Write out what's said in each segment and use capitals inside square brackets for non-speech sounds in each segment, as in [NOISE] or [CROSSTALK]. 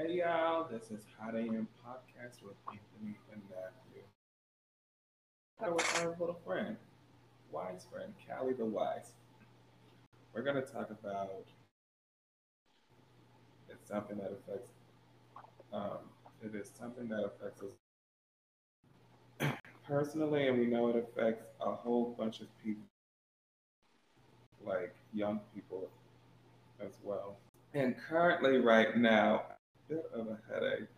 Hey y'all, this is Hot AM Podcast with Anthony and Matthew. Hi with our little friend, wise friend, Callie the Wise. We're gonna talk about it's something that affects um, it is something that affects us personally and we know it affects a whole bunch of people like young people as well. And currently right now bit of a headache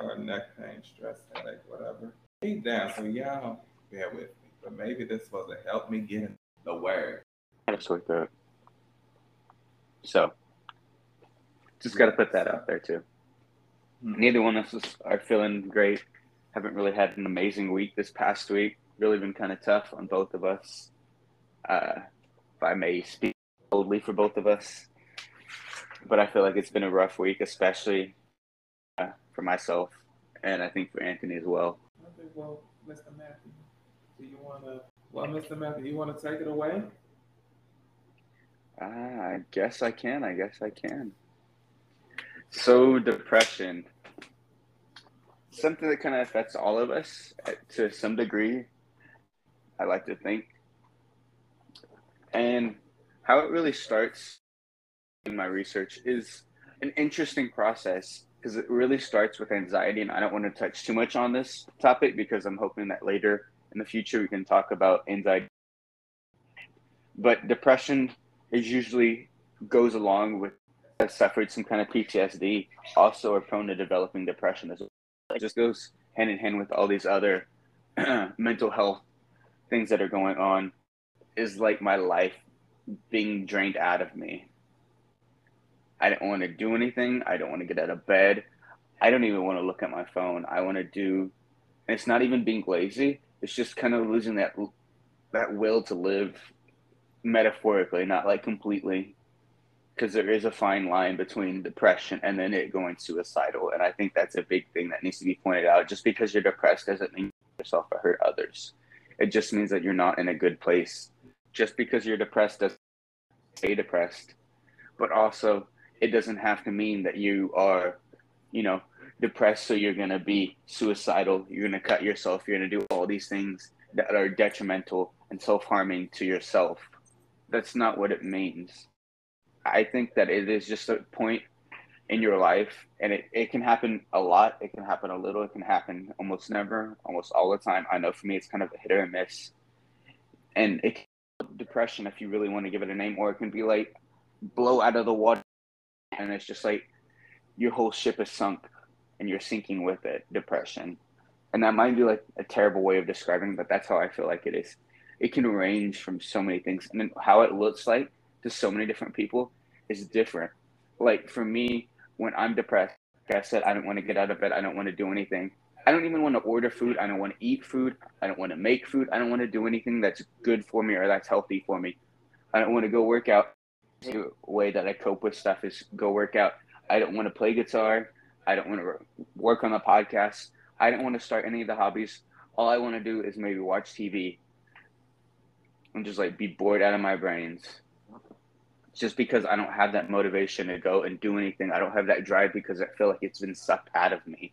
or neck pain, stress headache, whatever. Deep down, so y'all bear with me. But maybe this was to help me get in the word. I just wake up. So, just got to put that out there too. Hmm. Neither one of us are feeling great. Haven't really had an amazing week this past week. Really been kind of tough on both of us. Uh, if I may speak boldly for both of us, but I feel like it's been a rough week, especially for myself, and I think for Anthony as well. Okay, well, Mr. Matthew, do you want to? Well, Mr. Matthew, you want to take it away? Ah, I guess I can. I guess I can. So depression, something that kind of affects all of us to some degree. I like to think, and how it really starts in my research is an interesting process because it really starts with anxiety and i don't want to touch too much on this topic because i'm hoping that later in the future we can talk about anxiety. But depression is usually goes along with has suffered some kind of ptsd also are prone to developing depression as well. It just goes hand in hand with all these other [CLEARS THROAT] mental health things that are going on. Is like my life being drained out of me I don't want to do anything. I don't want to get out of bed. I don't even want to look at my phone. I want to do, and it's not even being lazy. It's just kind of losing that that will to live, metaphorically, not like completely, because there is a fine line between depression and then it going suicidal. And I think that's a big thing that needs to be pointed out. Just because you're depressed doesn't mean yourself or hurt others. It just means that you're not in a good place. Just because you're depressed doesn't stay depressed, but also it doesn't have to mean that you are, you know, depressed. So you're going to be suicidal. You're going to cut yourself. You're going to do all these things that are detrimental and self harming to yourself. That's not what it means. I think that it is just a point in your life and it, it can happen a lot. It can happen a little. It can happen almost never, almost all the time. I know for me, it's kind of a hit or a miss. And it can depression, if you really want to give it a name, or it can be like blow out of the water and it's just like your whole ship is sunk and you're sinking with it depression. And that might be like a terrible way of describing but that's how i feel like it is. It can range from so many things. And how it looks like to so many different people is different. Like for me when i'm depressed like i said i don't want to get out of bed. I don't want to do anything. I don't even want to order food. I don't want to eat food. I don't want to make food. I don't want to do anything that's good for me or that's healthy for me. I don't want to go work out way that I cope with stuff is go work out. I don't want to play guitar. I don't want to work on the podcast. I don't want to start any of the hobbies. All I want to do is maybe watch TV and just like be bored out of my brains. Just because I don't have that motivation to go and do anything. I don't have that drive because I feel like it's been sucked out of me.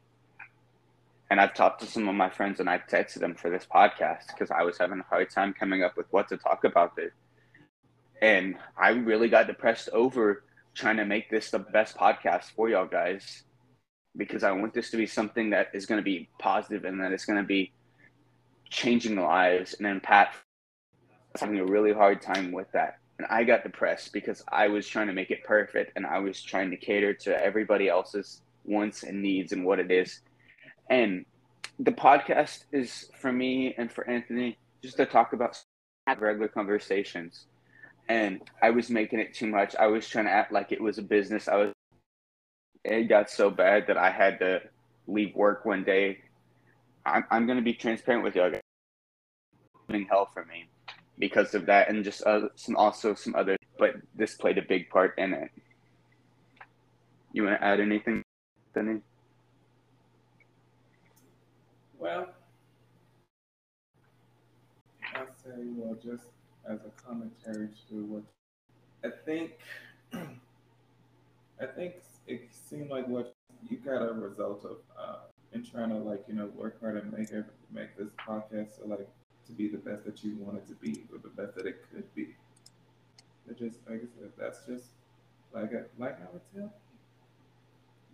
And I've talked to some of my friends and I've texted them for this podcast because I was having a hard time coming up with what to talk about this and I really got depressed over trying to make this the best podcast for y'all guys because I want this to be something that is going to be positive and that it's going to be changing lives. And was having a really hard time with that. And I got depressed because I was trying to make it perfect and I was trying to cater to everybody else's wants and needs and what it is. And the podcast is for me and for Anthony just to talk about regular conversations and I was making it too much. I was trying to act like it was a business. I was. It got so bad that I had to leave work one day. I'm I'm gonna be transparent with y'all. Guys. hell for me because of that, and just uh, some also some other. But this played a big part in it. You want to add anything, Benny? Well, I'll say, well, just as a commentary to what I think [CLEARS THROAT] I think it seemed like what you got a result of uh, in trying to like you know work hard and make it make this podcast so like to be the best that you want it to be or the best that it could be. It just like I said, that's just like I, like I would tell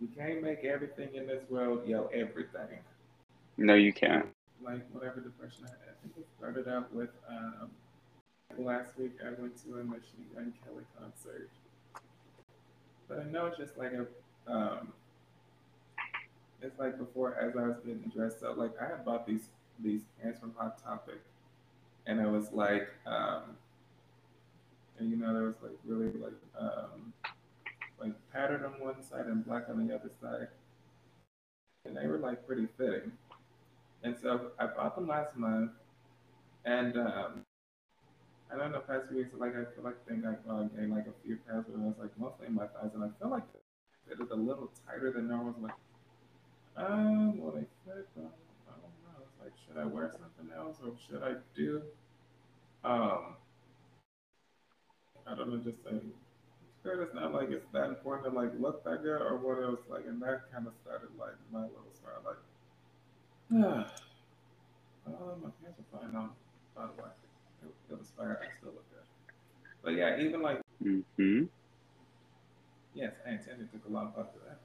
you can't make everything in this world yo everything. No, you can't. Like whatever depression I had, I think it started out with um, last week I went to a Machine Gun Kelly concert, but I know it's just like a um, it's like before as I was getting dressed up, like I had bought these these pants from Hot Topic, and it was like, um, and you know there was like really like um, like patterned on one side and black on the other side, and they were like pretty fitting, and so I bought them last month, and um, I don't know past few weeks like I feel like I think I uh, gained like a few pounds, but I was like mostly in my thighs, and I feel like it is a little tighter than normal. Like um, well, they said, um, I don't know. It's like, should I wear something else or should I do? Um, I don't know, just saying. Skirt, it's not like it's that important to like look that good or what else. Like, and that kind of started like my little start. Like, [SIGHS] [SIGHS] oh, my pants are fine now. By the way, it was fire. I still look good. But yeah, even like, Mm-hmm. yes, I intended to go long after that.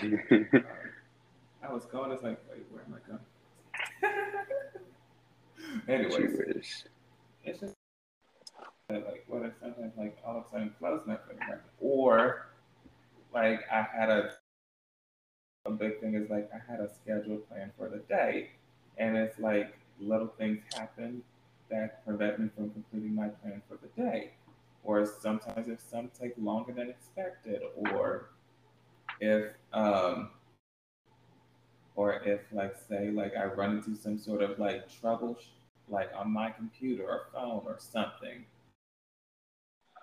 thing. [LAUGHS] I was going, it's like, wait, where am I going? [LAUGHS] Anyways, it's just like what I sometimes like all of a sudden fitting right. Or like I had a a big thing is like I had a schedule plan for the day and it's like little things happen that prevent me from completing my plan for the day. Or sometimes if some take longer than expected or if um or if like say like I run into some sort of like trouble like on my computer or phone or something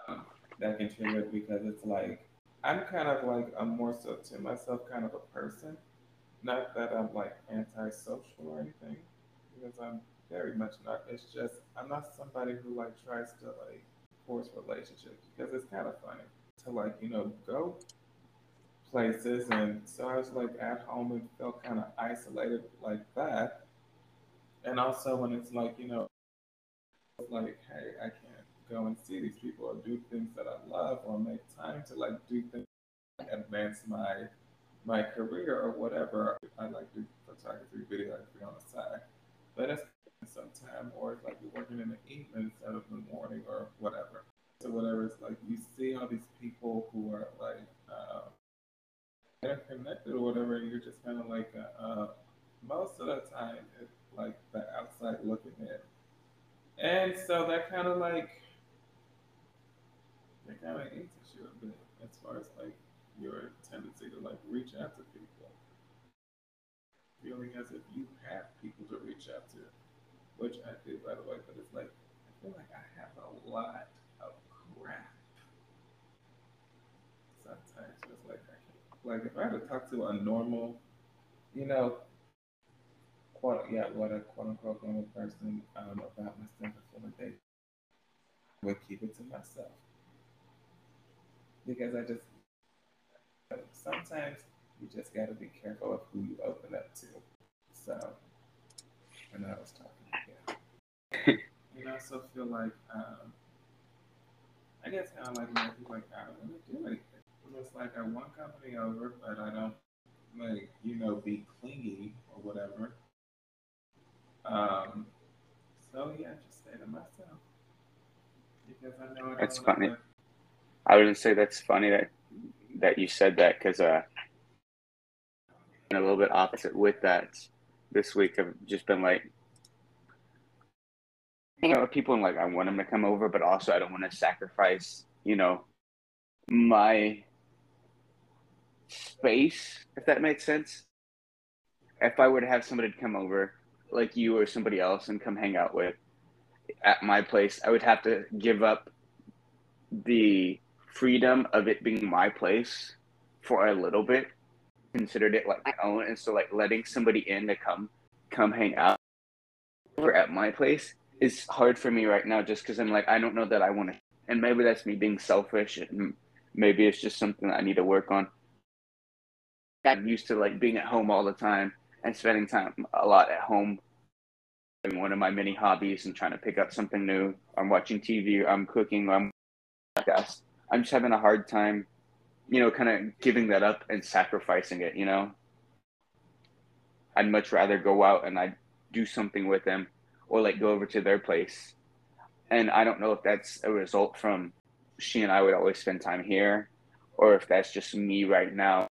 um, that can trigger it because it's like I'm kind of like I'm more so to myself kind of a person. Not that I'm like antisocial or anything, because I'm very much not. It's just I'm not somebody who like tries to like force relationships because it's kind of funny to like you know go places, and so I was like at home and felt kind of isolated like that. And also when it's like you know, like hey, I can't go and see these people or do things that I love or make time to like do things advance my my career or whatever. I like do photography, video, videography on the side, but it's some time or it's like you're working in the evening instead of the morning or whatever. So whatever it's like, you see all these people who are like. Uh, connected or whatever, and you're just kind of like, uh, uh, most of the time, it's like the outside looking in. And so that kind of like, that kind of answers you a bit as far as like your tendency to like reach out to people. Feeling as if you have people to reach out to, which I do, by the way, but it's like, I feel like I have a lot of crap. Sometimes it's like I like if I had to talk to a normal, you know, quote yeah, what a quote unquote normal person um, about my stuff, I feel like they would keep it to myself because I just sometimes you just got to be careful of who you open up to. So, and I was talking. [LAUGHS] and I also feel like, um, I guess kind of like, like I don't want to do anything it's like I want company over, but I don't like you know be clingy or whatever. Um, so yeah, just stay to myself because I know I that's funny. I wouldn't say that's funny that that you said that because uh, a little bit opposite with that. This week I've just been like, you know, people like I want them to come over, but also I don't want to sacrifice, you know, my space, if that makes sense. If I were to have somebody to come over, like you or somebody else, and come hang out with at my place, I would have to give up the freedom of it being my place for a little bit. Considered it like my own, and so like letting somebody in to come come hang out over at my place is hard for me right now, just because I'm like I don't know that I want to, and maybe that's me being selfish, and maybe it's just something that I need to work on I'm used to like being at home all the time and spending time a lot at home. And one of my many hobbies and trying to pick up something new. I'm watching TV, I'm cooking, I'm podcast. I'm just having a hard time, you know, kind of giving that up and sacrificing it, you know. I'd much rather go out and I'd do something with them or like go over to their place. And I don't know if that's a result from she and I would always spend time here or if that's just me right now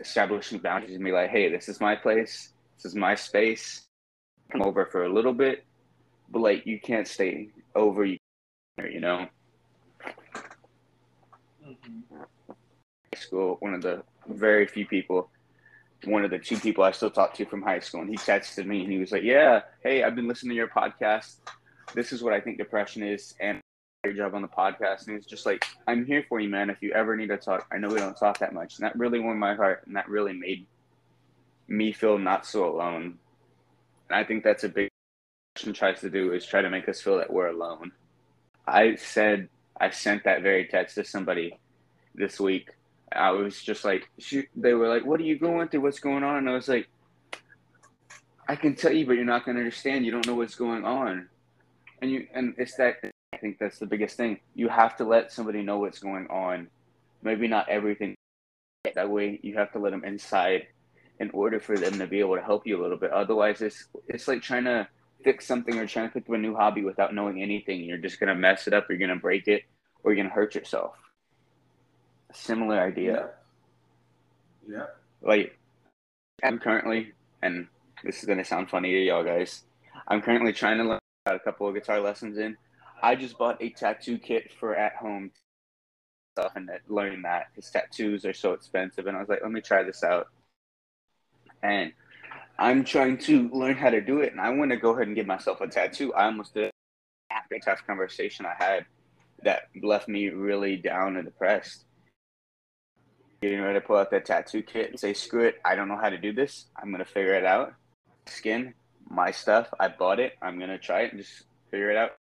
establishing boundaries and be like, hey, this is my place, this is my space. Come over for a little bit, but like you can't stay over, you know. Mm-hmm. School, one of the very few people, one of the two people I still talk to from high school, and he texted me and he was like, "Yeah, hey, I've been listening to your podcast. This is what I think depression is, and your job on the podcast." And he's just like, "I'm here for you, man. If you ever need to talk, I know we don't talk that much." And that really warmed my heart, and that really made me feel not so alone. And I think that's a big depression tries to do is try to make us feel that we're alone. I said I sent that very text to somebody this week. I was just like, shoot, they were like, "What are you going through? What's going on?" And I was like, "I can tell you, but you're not going to understand. You don't know what's going on." And you, and it's that. I think that's the biggest thing. You have to let somebody know what's going on. Maybe not everything. That way, you have to let them inside in order for them to be able to help you a little bit. Otherwise, it's it's like trying to fix something or trying to pick up a new hobby without knowing anything. You're just gonna mess it up. You're gonna break it, or you're gonna hurt yourself. Similar idea. Yeah. yeah. Like I'm currently, and this is gonna sound funny to y'all guys. I'm currently trying to learn a couple of guitar lessons in. I just bought a tattoo kit for at home stuff and learning that because tattoos are so expensive. And I was like, let me try this out. And I'm trying to learn how to do it, and I want to go ahead and get myself a tattoo. I almost did after a tough conversation I had that left me really down and depressed. Getting ready to pull out that tattoo kit and say, screw it, I don't know how to do this. I'm going to figure it out. Skin, my stuff, I bought it. I'm going to try it and just figure it out.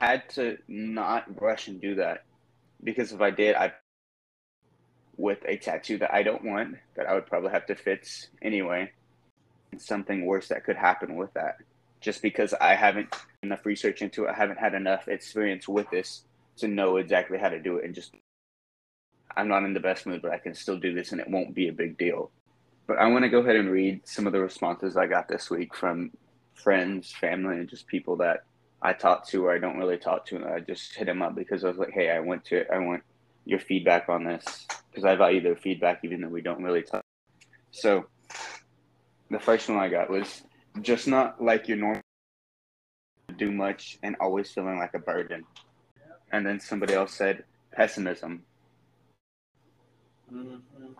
I had to not rush and do that because if I did, I with a tattoo that I don't want, that I would probably have to fix anyway something worse that could happen with that. Just because I haven't enough research into it, I haven't had enough experience with this to know exactly how to do it. And just, I'm not in the best mood, but I can still do this and it won't be a big deal. But I want to go ahead and read some of the responses I got this week from friends, family, and just people that I talk to or I don't really talk to. And I just hit them up because I was like, hey, I went to. I want your feedback on this because I value their feedback even though we don't really talk. So the first one I got was just not like your normal do much and always feeling like a burden. And then somebody else said pessimism. Mm-hmm.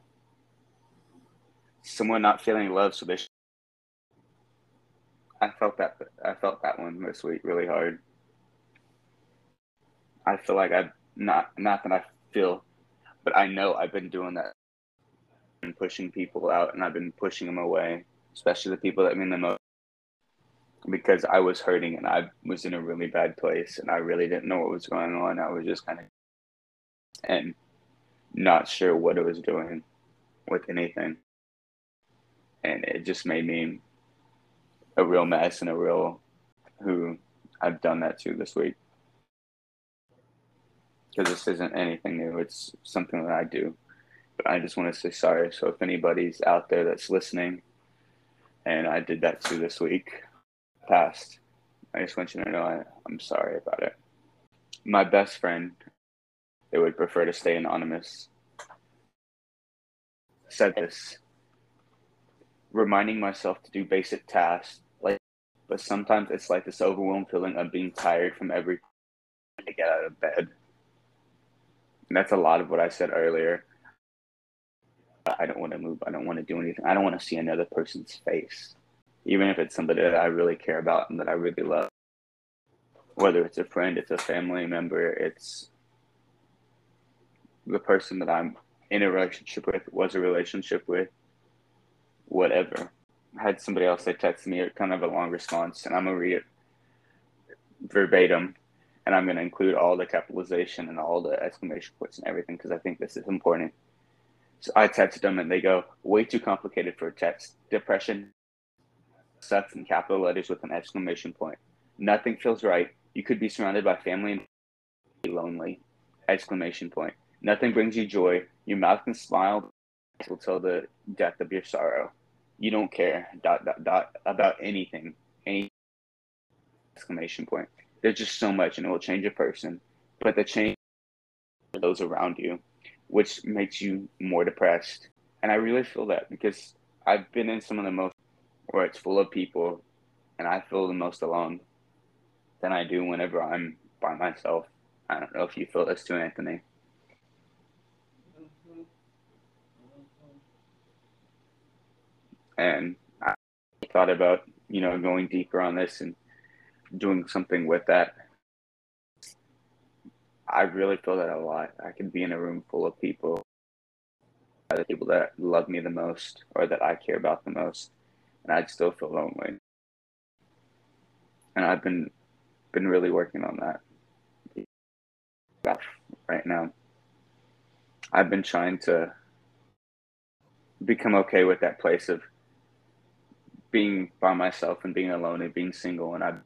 Someone not feeling love, so they. Sh- I felt that. I felt that one this week really hard. I feel like I've not not that I feel, but I know I've been doing that, and pushing people out, and I've been pushing them away especially the people that mean the most because I was hurting and I was in a really bad place and I really didn't know what was going on. I was just kind of and not sure what it was doing with anything. And it just made me a real mess and a real who I've done that to this week. Because this isn't anything new, it's something that I do. But I just want to say sorry. So if anybody's out there that's listening and I did that too this week past. I just want you to know I, I'm sorry about it. My best friend, they would prefer to stay anonymous, said this, reminding myself to do basic tasks, like, but sometimes it's like this overwhelmed feeling of being tired from every to get out of bed. And that's a lot of what I said earlier. I don't want to move. I don't want to do anything. I don't want to see another person's face, even if it's somebody that I really care about and that I really love. Whether it's a friend, it's a family member, it's the person that I'm in a relationship with, was a relationship with, whatever. I had somebody else that texted me a kind of a long response, and I'm gonna read it verbatim, and I'm gonna include all the capitalization and all the exclamation points and everything because I think this is important So I text them and they go, way too complicated for a text. Depression sucks in capital letters with an exclamation point. Nothing feels right. You could be surrounded by family and be lonely. Exclamation point. Nothing brings you joy. Your mouth can smile until the death of your sorrow. You don't care. Dot dot dot about anything. Any exclamation point. There's just so much and it will change a person. But the change for those around you, which makes you more depressed. And I really feel that because I've been in some of the most where it's full of people and I feel the most alone than I do whenever I'm by myself. I don't know if you feel this too, Anthony. And I thought about, you know, going deeper on this and doing something with that. I really feel that a lot. I can be in a room full of people, the people that love me the most or that I care about the most, and I'd still feel lonely. And I've been been really working on that right now. I've been trying to become okay with that place of being by myself and being alone and being single and I've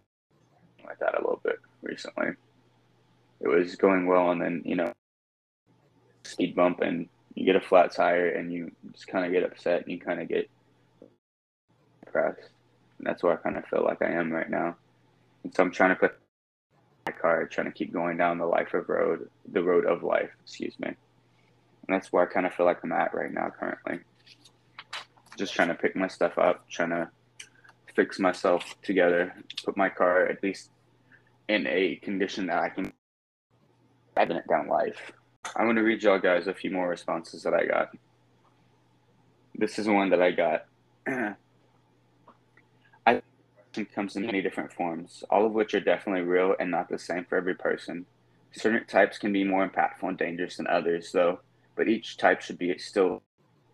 like that a little bit recently. It was going well and then, you know, speed bump and you get a flat tire and you just kind of get upset and you kind of get depressed. And that's where I kind of feel like I am right now. And so I'm trying to put my car, trying to keep going down the life of road, the road of life, excuse me. And that's where I kind of feel like I'm at right now currently. Just trying to pick my stuff up, trying to fix myself together, put my car at least in a condition that I can have it down life. I'm going to read y'all guys a few more responses that I got. This is one that I got. [CLEARS THROAT] I comes in many different forms, all of which are definitely real and not the same for every person. Certain types can be more impactful and dangerous than others, though, but each type should be still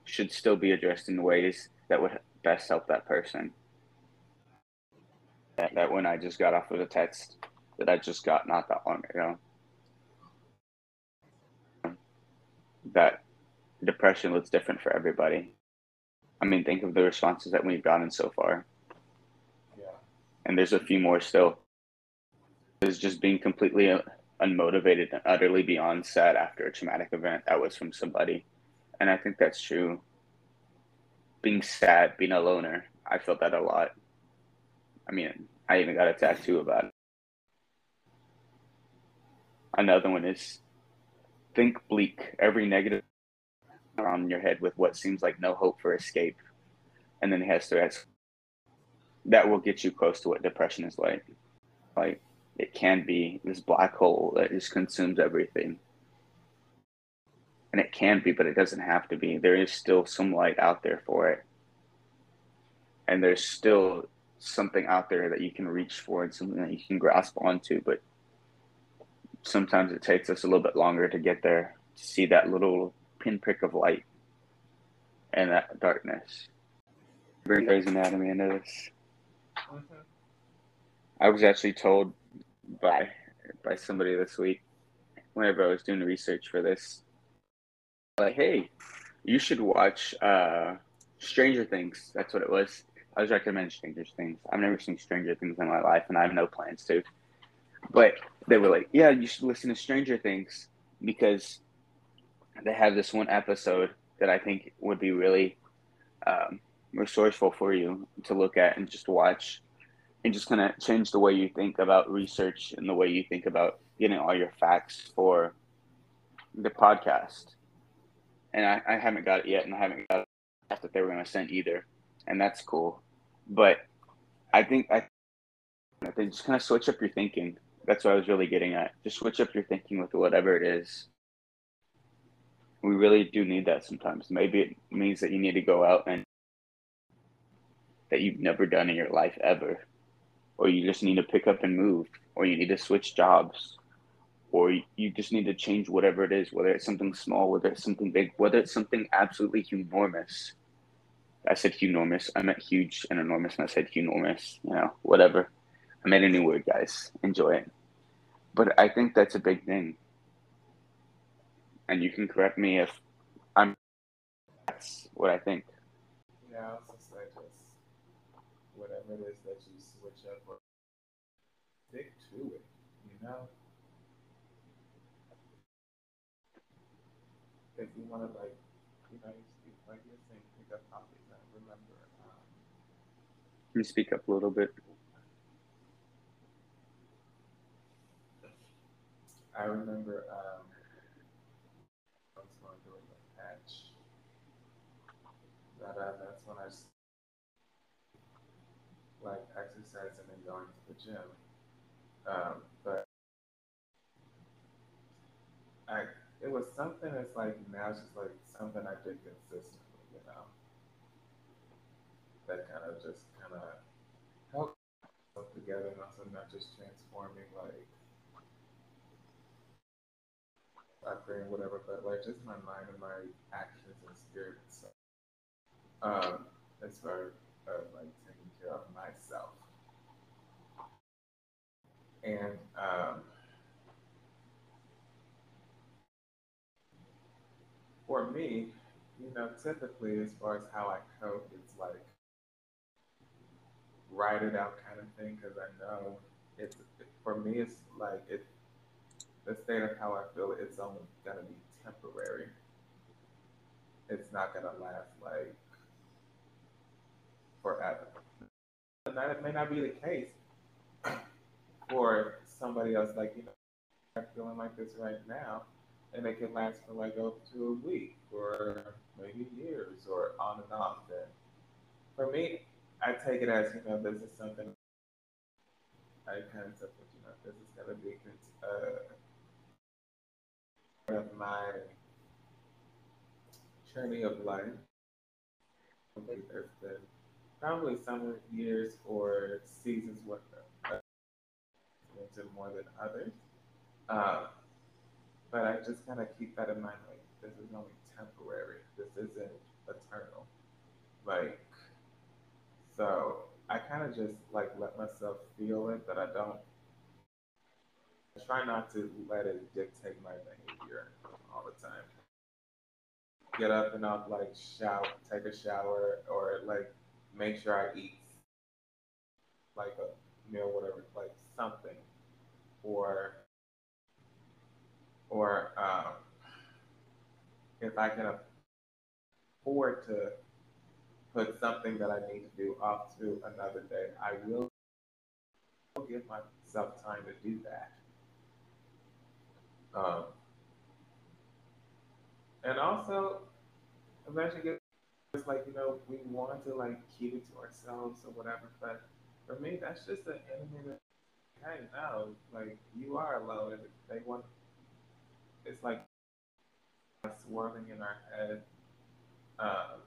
should still be addressed in ways that would best help that person that, that when I just got off of the text that I just got not that long ago. That depression looks different for everybody. I mean, think of the responses that we've gotten so far. Yeah. And there's a few more still. Is just being completely unmotivated and utterly beyond sad after a traumatic event that was from somebody. And I think that's true. Being sad, being a loner, I felt that a lot. I mean, I even got a tattoo about it. Another one is think bleak, every negative on your head with what seems like no hope for escape. And then he has to ask that will get you close to what depression is like. Like it can be this black hole that just consumes everything. And it can be, but it doesn't have to be. There is still some light out there for it. And there's still something out there that you can reach for and something that you can grasp onto. But sometimes it takes us a little bit longer to get there to see that little pinprick of light and that darkness. Bring Grey's Anatomy into this. Mm-hmm. I was actually told by by somebody this week whenever I was doing research for this, like, hey, you should watch uh, Stranger Things. That's what it was. I was recommending Stranger Things. I've never seen Stranger Things in my life, and I have no plans to. But they were like, "Yeah, you should listen to Stranger Things because they have this one episode that I think would be really um, resourceful for you to look at and just watch, and just kind of change the way you think about research and the way you think about getting all your facts for the podcast." And I, I haven't got it yet, and I haven't got it that they were going to send either, and that's cool. But I think I, I think just kind of switch up your thinking. That's what I was really getting at. Just switch up your thinking with whatever it is. We really do need that sometimes. Maybe it means that you need to go out and that you've never done in your life ever, or you just need to pick up and move, or you need to switch jobs, or you just need to change whatever it is, whether it's something small, whether it's something big, whether it's something absolutely enormous I said enormous. I meant huge and enormous, and I said enormous. You know, whatever. I made a new word, guys. Enjoy it. But I think that's a big thing. And you can correct me if I'm That's what I think. Yeah, I was just just whatever it is that you switch up or stick to it, you know? Want to like, you know, you like you're saying, pick up hobbies. I remember. Um, Can you speak up a little bit? I remember um, I was going through a patch. That uh, that's when I like exercising and going to the gym. Um, but I it was something that's like now it's just like something I did consistently, you know. That kind of just kind of helped myself together and also not just transforming like upbringing, whatever, but like just my mind and my actions and spirit and. Um, as far as like taking care of myself. And um, for me, you know, typically as far as how I cope, it's like write it out kind of thing because I know it's for me. It's like it the state of how I feel. It's only gonna be temporary. It's not gonna last like forever. And that may not be the case for somebody else. Like you know, feeling like this right now, and it can last for like up to a week or maybe years or on and off. And for me, I take it as you know, this is something I kind of you know, this is gonna be uh, part of my journey of life. There's been probably some years or seasons where uh, more than others. Um, but I just of keep that in mind. Like this is only temporary. This isn't eternal. Like so, I kind of just like let myself feel it, but I don't. I try not to let it dictate my behavior all the time. Get up and I'll like shout, take a shower, or like make sure I eat like a meal, whatever, like something, or or um, if I can afford to put something that I need to do off to another day, I will give myself time to do that. Um, and also, get it's like you know we want to like keep it to ourselves or whatever, but for me that's just an enemy hey no like you are alone and they want it's like swirling in our head um,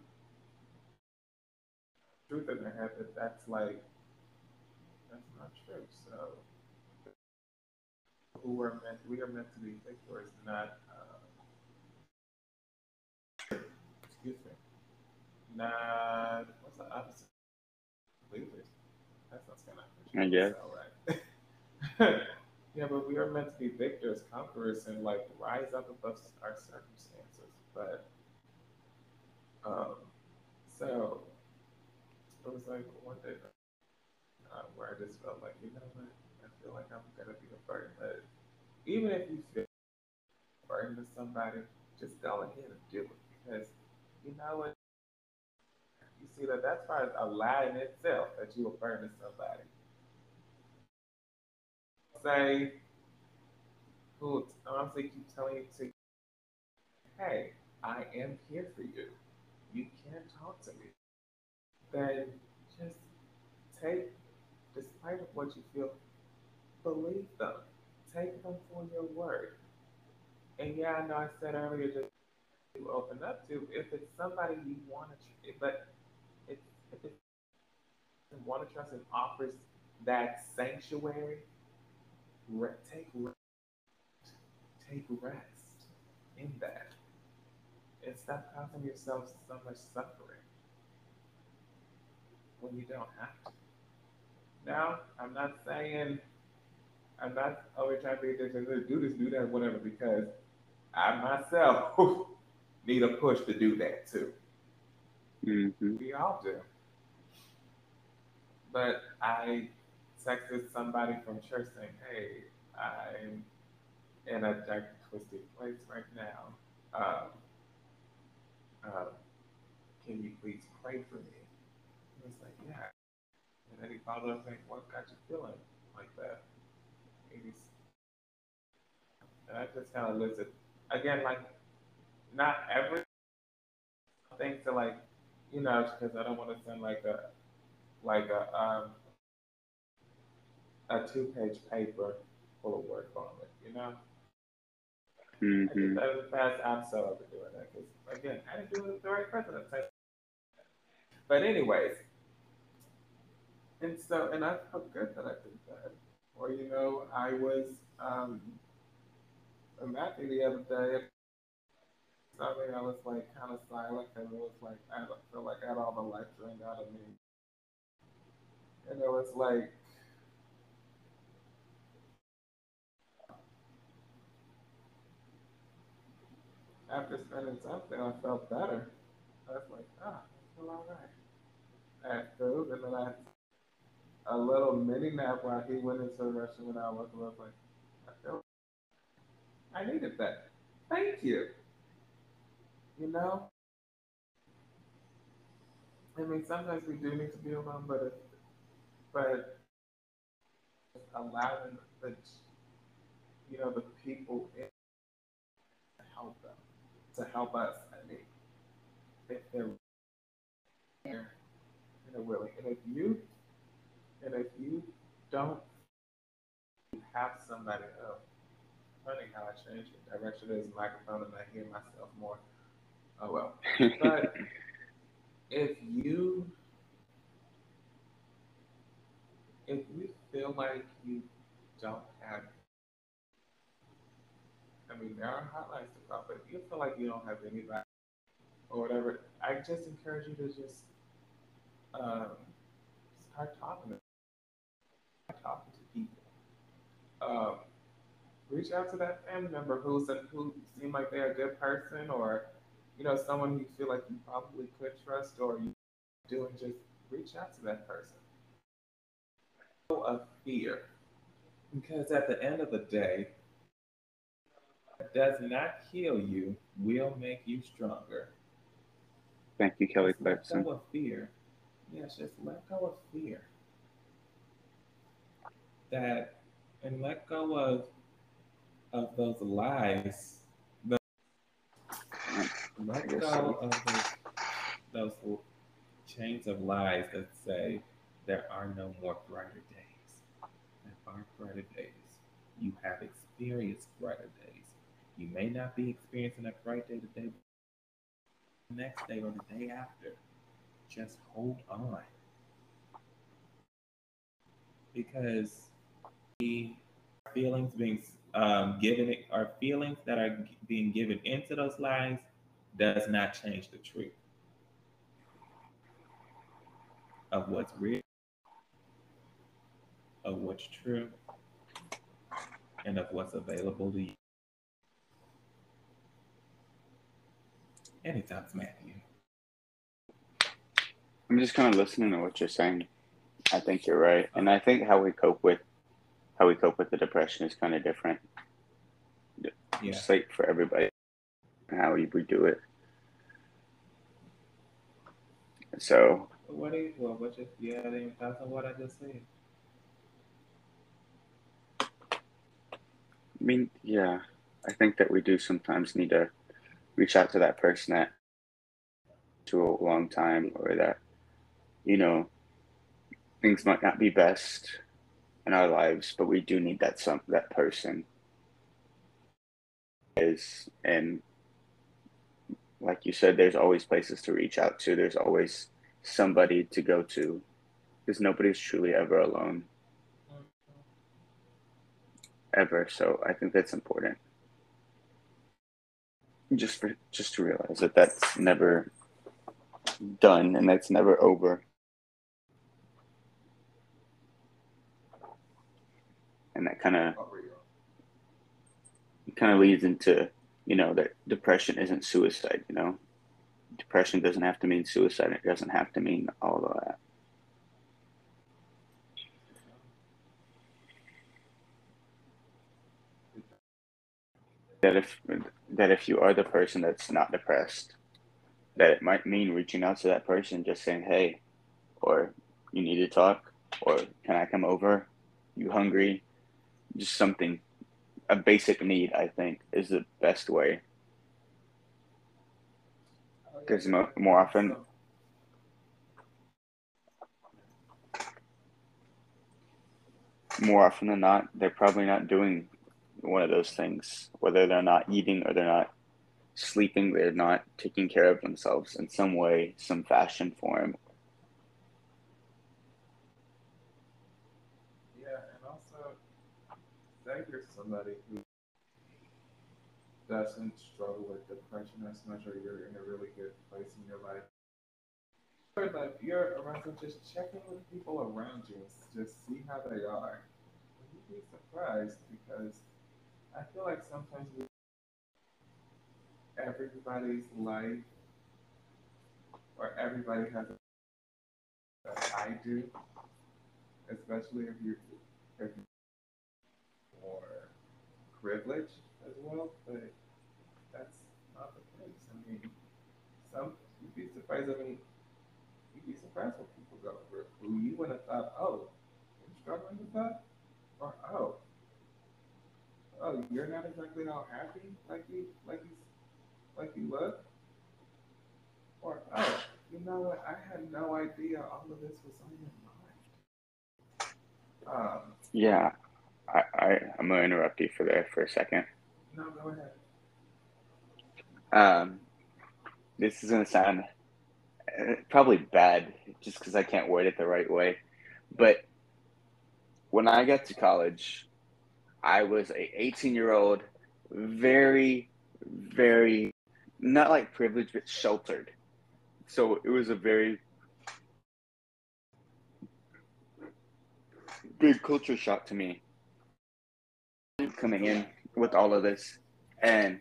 truth in our head that that's like that's not true. So who are meant we are meant to be victors not uh, excuse me not what's the opposite? Losers. That sounds kind of I guess. [LAUGHS] right [LAUGHS] yeah but we are meant to be victors conquerors and like rise up above our circumstances but um so it was like one day uh, where I just felt like, you know what, I feel like I'm gonna be a burden. But even if you feel a burden to somebody, just go ahead and do it because you know what. You see that that's probably a lie in itself that you a burden to somebody. Say, who honestly keep telling you to, hey, I am here for you. You can't talk to me. Then just take despite of what you feel, believe them. Take them for your word. And yeah, I know I said earlier just to open up to if it's somebody you want to, but if if it's want to trust and offers that sanctuary, re- take rest, take rest in that, and stop causing yourself so much suffering when you don't have to. Now, I'm not saying I'm not always trying to be to do this, do that, whatever, because I myself [LAUGHS] need a push to do that too. Mm-hmm. We all do. But I texted somebody from church saying, "Hey, I'm in a dark, twisted place right now. Um, um, can you please pray for me?" And it's like, "Yeah." And then he followed up saying, "What got you feeling like that?" And, he's, and I just kind of listed again, like not every thing to like, you know, because I don't want to sound like a like a um, a two page paper full of work on it, you know? Mm-hmm. in the past. I'm so over doing that because, again, I didn't do it with the right person. But, anyways, and so, and I felt good that I did that. Or, you know, I was um, Matthew the other day. Something I was like kind of silent and it was like I don't feel like I had all the life drained out of me. And it was like, after spending something, I felt better. I was like, ah, I feel all right. I had food, and then I had a little mini nap while he went into the restroom and I I was like, I feel, I needed that. Thank you. You know? I mean, sometimes we do need to be alone, but it, but allowing the, you know, the people in to help them, to help us. I mean, if they're there, and they're willing, and if you, and if you don't have somebody else, funny how I changed the direction of this microphone and I hear myself more. Oh well. [LAUGHS] But if you if you feel like you don't have I mean there are hotlines to call, but if you feel like you don't have anybody or whatever, I just encourage you to just um, start talking to start talking to people. Um, reach out to that family member who's a, who seem like they're a good person or you know someone you feel like you probably could trust or you do and just reach out to that person of fear because at the end of the day does not kill you will make you stronger Thank you, Kelly Just let go of fear yes just let go of fear that and let go of of those lies Let go of those, those chains of lies that say there are no more brighter days. There are brighter days. You have experienced brighter days. You may not be experiencing a bright day today, next day or the day after. Just hold on. Because the feelings being um, given, our feelings that are being given into those lies does not change the truth of what's real, of what's true, and of what's available to you. Anytime, Matthew. I'm just kind of listening to what you're saying. I think you're right, and I think how we cope with how we cope with the depression is kind of different. Yeah. Just like for everybody, how we we do it. So What do you, well, what have any thoughts on what I just said? I mean, yeah, I think that we do sometimes need to reach out to that person that to a long time or that you know things might not be best in our lives, but we do need that some that person is and like you said, there's always places to reach out to. There's always somebody to go to because nobody's truly ever alone ever. So I think that's important. Just for just to realize that that's never done and that's never over. And that kind of kind of leads into you know that depression isn't suicide. You know, depression doesn't have to mean suicide. It doesn't have to mean all of that. That if that if you are the person that's not depressed, that it might mean reaching out to that person, just saying, "Hey," or "You need to talk," or "Can I come over?" "You hungry?" Just something, a basic need. I think is the best way because more, more often more often than not they're probably not doing one of those things whether they're not eating or they're not sleeping they're not taking care of themselves in some way some fashion form yeah and also say you're somebody who doesn't struggle with depression as much or you're in a really good place in your life. Or like you're around so just checking with people around you just see how they are. You'd be surprised because I feel like sometimes we, everybody's life or everybody has a that I do, especially if you if you're more privileged as well, but that's not the case. I mean, some you'd be surprised. I mean, you'd be surprised what people go through. You would have thought, oh, you're struggling with that, or oh, oh, you're not exactly all happy like you like you like you look, or oh, you know what? I had no idea all of this was on your mind. Um, yeah, I, I I'm gonna interrupt you for there for a second. No, go ahead. Um, this is gonna sound uh, probably bad, just because I can't word it the right way. But when I got to college, I was a 18 year old, very, very not like privileged, but sheltered. So it was a very big culture shock to me coming in with all of this. And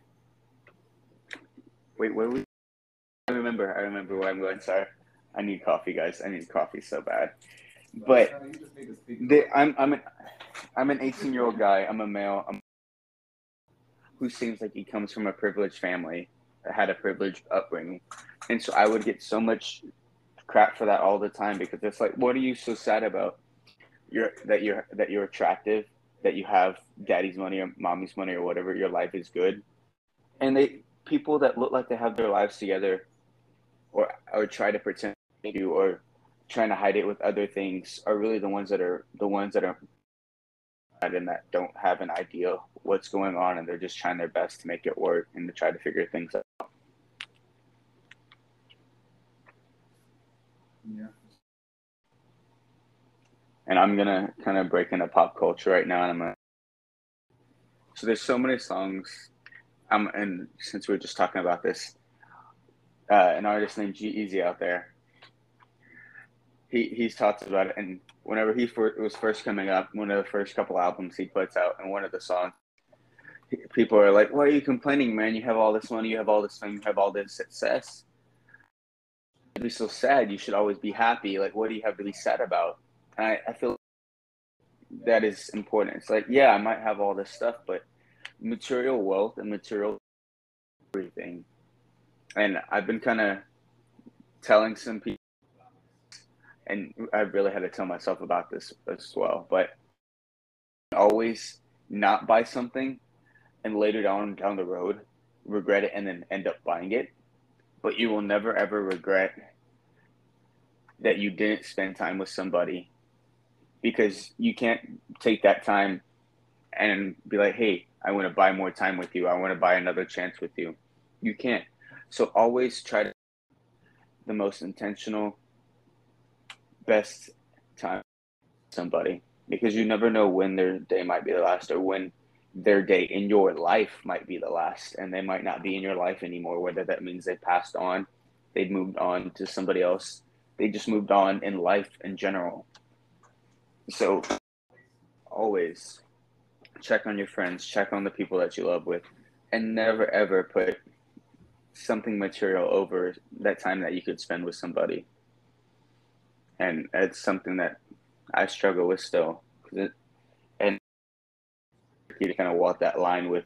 wait, where we? I remember. I remember where I'm going. Sorry, I need coffee, guys. I need coffee so bad. But I'm I'm I'm an 18 year old guy. I'm a male. I'm, who seems like he comes from a privileged family, had a privileged upbringing, and so I would get so much crap for that all the time because it's like, what are you so sad about? You're that you're that you're attractive that you have daddy's money or mommy's money or whatever, your life is good. And they people that look like they have their lives together or or try to pretend do or trying to hide it with other things are really the ones that are the ones that are and that don't have an idea what's going on and they're just trying their best to make it work and to try to figure things out. Yeah and I'm gonna kind of break into pop culture right now, and I'm gonna. So there's so many songs, um, and since we are just talking about this, uh, an artist named G-Eazy out there. He he's talked about it, and whenever he for, was first coming up, one of the first couple albums he puts out, and one of the songs, people are like, "Why are you complaining, man? You have all this money, you have all this fame, you have all this success." You'd be so sad. You should always be happy. Like, what do you have to be sad about? I, I feel that is important. It's like, yeah, I might have all this stuff, but material wealth and material everything. And I've been kind of telling some people, and I really had to tell myself about this as well, but always not buy something and later down down the road regret it and then end up buying it. But you will never ever regret that you didn't spend time with somebody because you can't take that time and be like, hey, I want to buy more time with you. I want to buy another chance with you. You can't. So always try to the most intentional, best time somebody because you never know when their day might be the last or when their day in your life might be the last and they might not be in your life anymore whether that means they passed on they've moved on to somebody else they just moved on in life in general so always check on your friends, check on the people that you love with, and never ever put something material over that time that you could spend with somebody. And it's something that I struggle with still. And you kind of walk that line with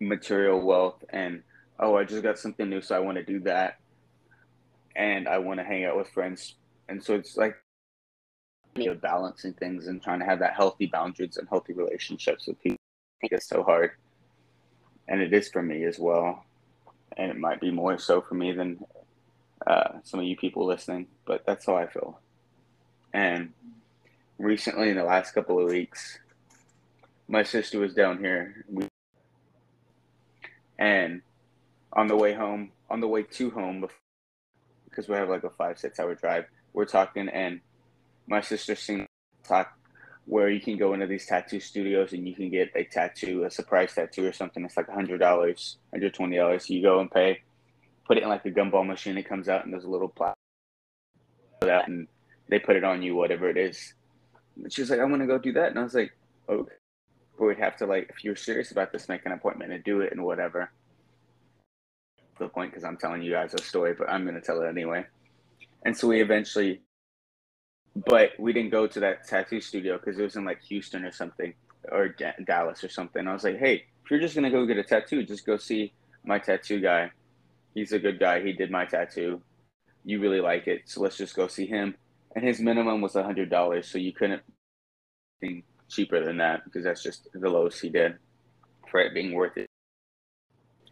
material wealth and, oh, I just got something new, so I want to do that. And I want to hang out with friends. And so it's like of balancing things and trying to have that healthy boundaries and healthy relationships with people. I think it's so hard and it is for me as well. And it might be more so for me than uh, some of you people listening, but that's how I feel. And recently, in the last couple of weeks, my sister was down here, and on the way home, on the way to home, because we have like a five six hour drive, we're talking, and my sister seen talk where you can go into these tattoo studios and you can get a tattoo, a surprise tattoo or something. It's like hundred dollars, hundred twenty dollars. You go and pay, put it in like a gumball machine. It comes out and there's a little plastic that, and they put it on you, whatever it is. And she was like, "I want to go do that," and I was like, "Okay." But we'd have to like, if you're serious about this, make an appointment and do it and whatever. The point, because I'm telling you guys a story, but I'm gonna tell it anyway. And so we eventually but we didn't go to that tattoo studio because it was in like Houston or something or D- Dallas or something. I was like, hey, if you're just gonna go get a tattoo, just go see my tattoo guy. He's a good guy. He did my tattoo. You really like it, so let's just go see him. And his minimum was a hundred dollars, so you couldn't think cheaper than that because that's just the lowest he did for it being worth it.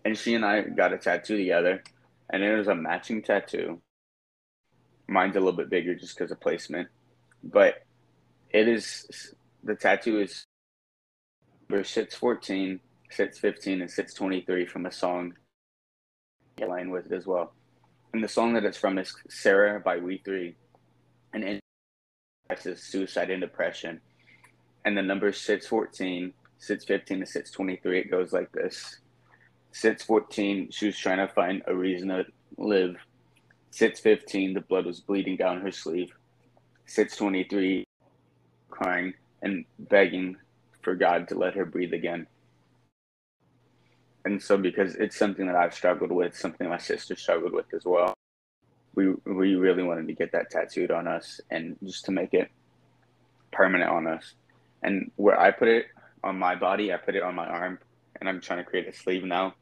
And she and I got a tattoo together, and it was a matching tattoo. Mine's a little bit bigger just because of placement but it is the tattoo is verse six fourteen, six fifteen, and six twenty three from a song line with it as well. And the song that it's from is Sarah by We Three. And it is suicide and depression. And the number 614, 615 to 623, it goes like this. 614, she was trying to find a reason to live. 615, the blood was bleeding down her sleeve. 623 crying and begging for God to let her breathe again. And so because it's something that I've struggled with, something my sister struggled with as well. We we really wanted to get that tattooed on us and just to make it permanent on us. And where I put it on my body, I put it on my arm and I'm trying to create a sleeve now.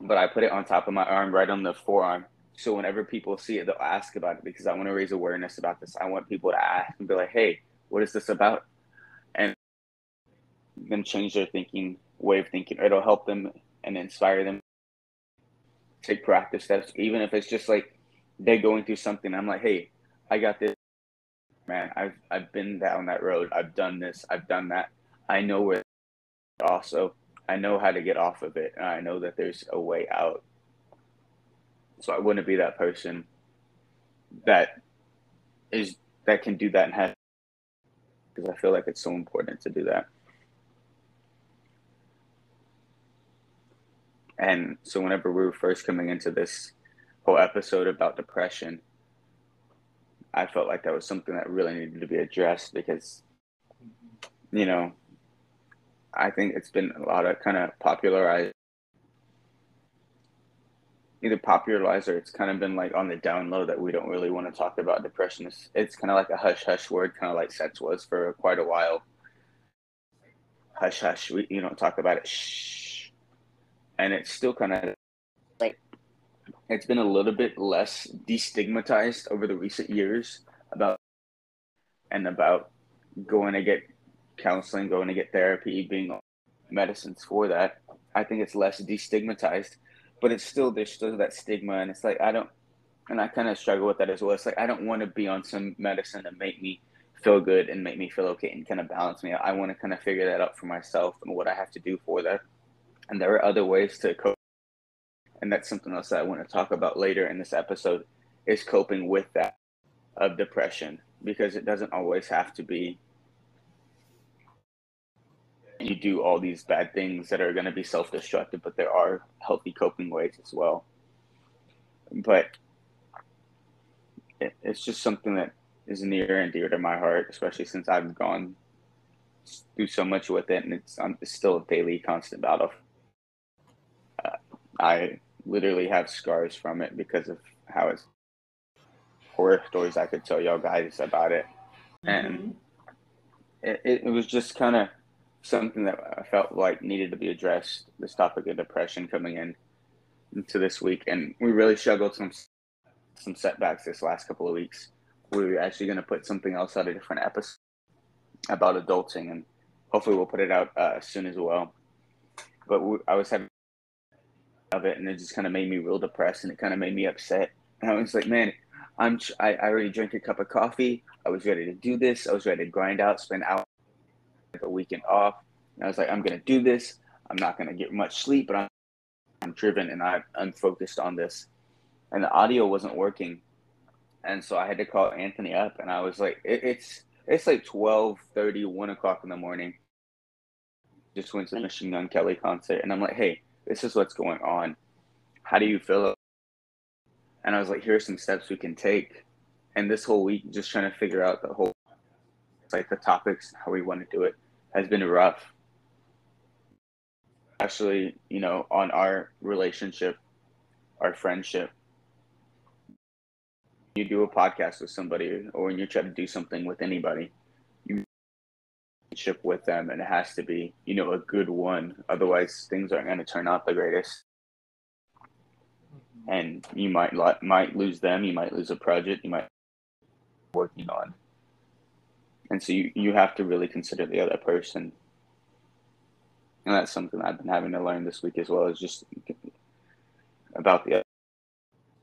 But I put it on top of my arm right on the forearm so whenever people see it, they'll ask about it because I want to raise awareness about this. I want people to ask and be like, "Hey, what is this about?" And then change their thinking, way of thinking. It'll help them and inspire them. Take practice steps, even if it's just like they're going through something. I'm like, "Hey, I got this, man. I've I've been down that road. I've done this. I've done that. I know where. Also, I know how to get off of it, and I know that there's a way out." So I wouldn't be that person that is that can do that and have because I feel like it's so important to do that. And so whenever we were first coming into this whole episode about depression, I felt like that was something that really needed to be addressed because, you know, I think it's been a lot of kind of popularized either popularized or it's kind of been like on the down low that we don't really want to talk about depression. It's, it's kind of like a hush hush word, kind of like sex was for quite a while. Hush hush, we you don't talk about it. Shh, and it's still kind of like it's been a little bit less destigmatized over the recent years about and about going to get counseling, going to get therapy, being on medicines for that. I think it's less destigmatized but it's still there's still that stigma, and it's like I don't, and I kind of struggle with that as well. It's like I don't want to be on some medicine to make me feel good and make me feel okay and kind of balance me. I want to kind of figure that out for myself and what I have to do for that. And there are other ways to cope, and that's something else that I want to talk about later in this episode is coping with that of depression because it doesn't always have to be you do all these bad things that are going to be self-destructive but there are healthy coping ways as well. But it, it's just something that is near and dear to my heart especially since i've gone through so much with it and it's, um, it's still a daily constant battle I literally have scars from it because of how it's horror stories I could tell y'all guys about it. And mm-hmm. it, it was just kind of something that I felt like needed to be addressed. This topic of depression coming in into this week, and we really struggled some some setbacks this last couple of weeks. We are actually going to put something else out, a different episode about adulting, and hopefully we'll put it out uh, soon as well. But we, I was having of it, and it just kind of made me real depressed, and it kind of made me upset. And I was like, man, I'm I, I already drank a cup of coffee. I was ready to do this. I was ready to grind out, spend out a weekend off. And I was like, I'm gonna do this. I'm not gonna get much sleep, but I'm I'm driven and I, I'm focused on this. And the audio wasn't working, and so I had to call Anthony up, and I was like, it, it's it's like 12, 30, 1 o'clock in the morning. Just went to the Machine Gun Kelly concert, and I'm like, hey, this is what's going on. How do you feel? And I was like, here's some steps we can take. And this whole week, just trying to figure out the whole, like the topics, how we want to do it, has been rough. Actually, you know, on our relationship, our friendship, you do a podcast with somebody or when you try to do something with anybody, ship with them and it has to be, you know, a good one. Otherwise things aren't going to turn out the greatest. And you might might lose them, you might lose a project, you might be working on. And so you, you have to really consider the other person. And that's something I've been having to learn this week as well is just about the other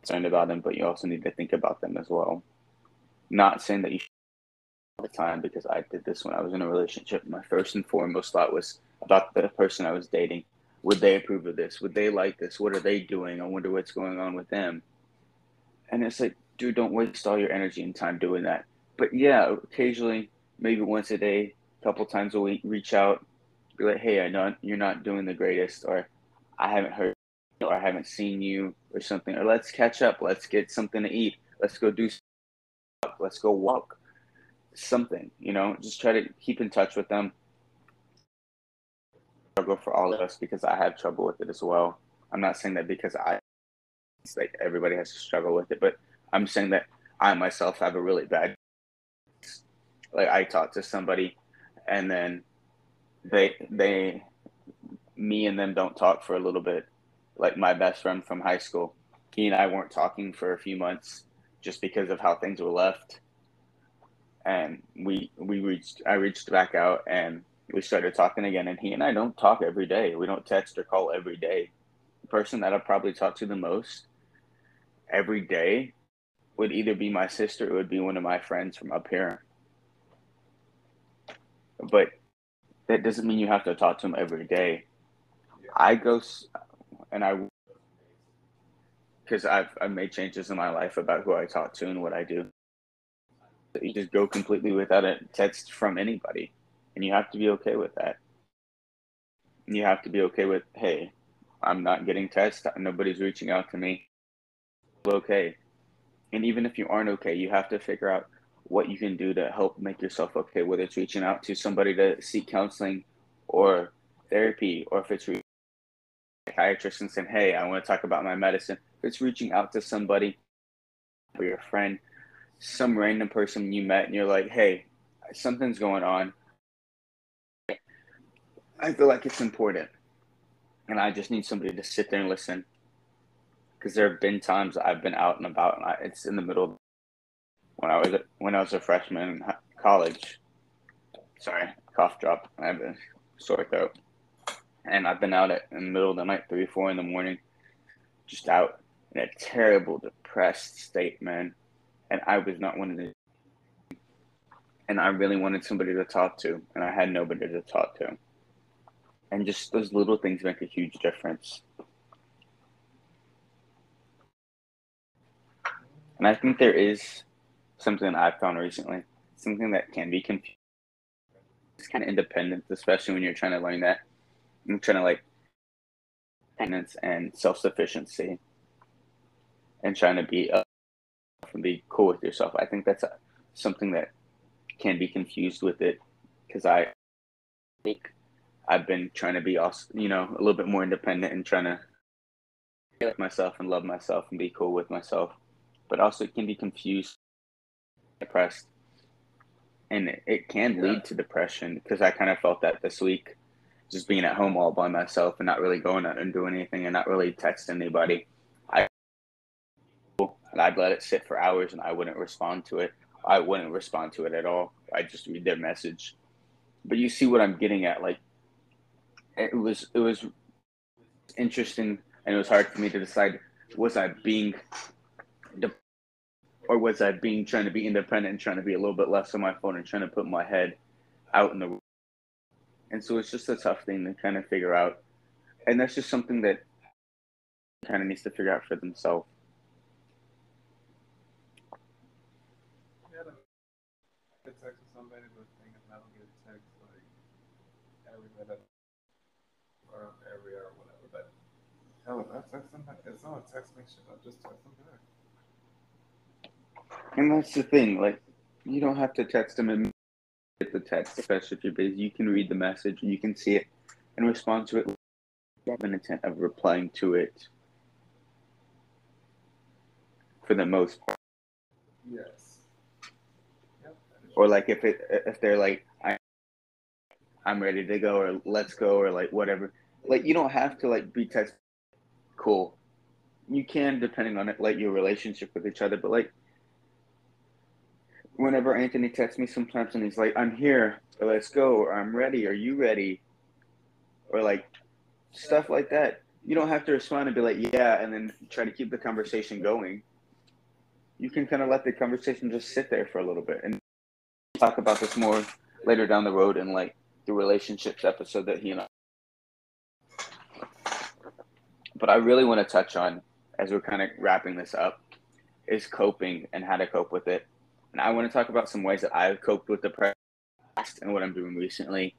concerned about them, but you also need to think about them as well. Not saying that you should the time because I did this when I was in a relationship. My first and foremost thought was about the person I was dating. Would they approve of this? Would they like this? What are they doing? I wonder what's going on with them. And it's like, dude, don't waste all your energy and time doing that. But yeah, occasionally, maybe once a day, a couple times a week, reach out, be like, hey, I know you're not doing the greatest, or I haven't heard or I haven't seen you or something, or let's catch up, let's get something to eat, let's go do let's go walk, something, you know, just try to keep in touch with them. Struggle for all of us because I have trouble with it as well. I'm not saying that because I, it's like everybody has to struggle with it, but I'm saying that I myself have a really bad, like I talk to somebody and then they, they, me and them don't talk for a little bit like my best friend from high school. He and I weren't talking for a few months just because of how things were left. And we we reached I reached back out and we started talking again and he and I don't talk every day. We don't text or call every day. The person that I probably talk to the most every day would either be my sister or it would be one of my friends from up here. But that doesn't mean you have to talk to them every day. I go and I because I've I've made changes in my life about who I talk to and what I do. You just go completely without a text from anybody, and you have to be okay with that. You have to be okay with, hey, I'm not getting text. Nobody's reaching out to me. Okay, and even if you aren't okay, you have to figure out what you can do to help make yourself okay. Whether it's reaching out to somebody to seek counseling, or therapy, or if it's psychiatrist and saying, "Hey, I want to talk about my medicine." If It's reaching out to somebody, or your friend, some random person you met, and you're like, "Hey, something's going on." I feel like it's important, and I just need somebody to sit there and listen. Because there have been times I've been out and about, and I, it's in the middle when I was a, when I was a freshman in college. Sorry, cough drop. I have a sore throat and I've been out at, in the middle of the night, three, four in the morning, just out in a terrible, depressed state, man. And I was not one of the. And I really wanted somebody to talk to, and I had nobody to talk to. And just those little things make a huge difference. And I think there is something I've found recently, something that can be confused. It's kind of independence, especially when you're trying to learn that I'm trying to like independence and self sufficiency and trying to be uh, and be cool with yourself. I think that's something that can be confused with it because I think I've been trying to be also, you know, a little bit more independent and trying to like myself and love myself and be cool with myself, but also it can be confused, depressed, and it, it can lead to depression because I kind of felt that this week, just being at home all by myself and not really going out and doing anything and not really texting anybody. And I'd let it sit for hours and I wouldn't respond to it. I wouldn't respond to it at all. I just read their message. But you see what I'm getting at, like it was it was interesting and it was hard for me to decide was I being or was I being trying to be independent and trying to be a little bit less on my phone and trying to put my head out in the and so it's just a tough thing to kind of figure out and that's just something that kind of needs to figure out for themselves text with somebody, but thing is I don't get text like every minute or every hour, whatever. But hell, I text somebody, if someone text me shit, I'll just text them back. And that's the thing, like you don't have to text them and get the text, especially if you're busy. You can read the message, and you can see it, and respond to it with an intent of replying to it for the most part. Yes. Yep. Or like if it if they're like I I'm ready to go or let's go or like whatever. Like you don't have to like be text cool. You can depending on it like your relationship with each other, but like whenever Anthony texts me sometimes and he's like, I'm here, or let's go, or I'm ready, are you ready? Or like stuff like that. You don't have to respond and be like, yeah, and then try to keep the conversation going. You can kind of let the conversation just sit there for a little bit and talk about this more later down the road in like the relationships episode that he and I. But I really want to touch on, as we're kind of wrapping this up, is coping and how to cope with it and I want to talk about some ways that I've coped with depression and what I'm doing recently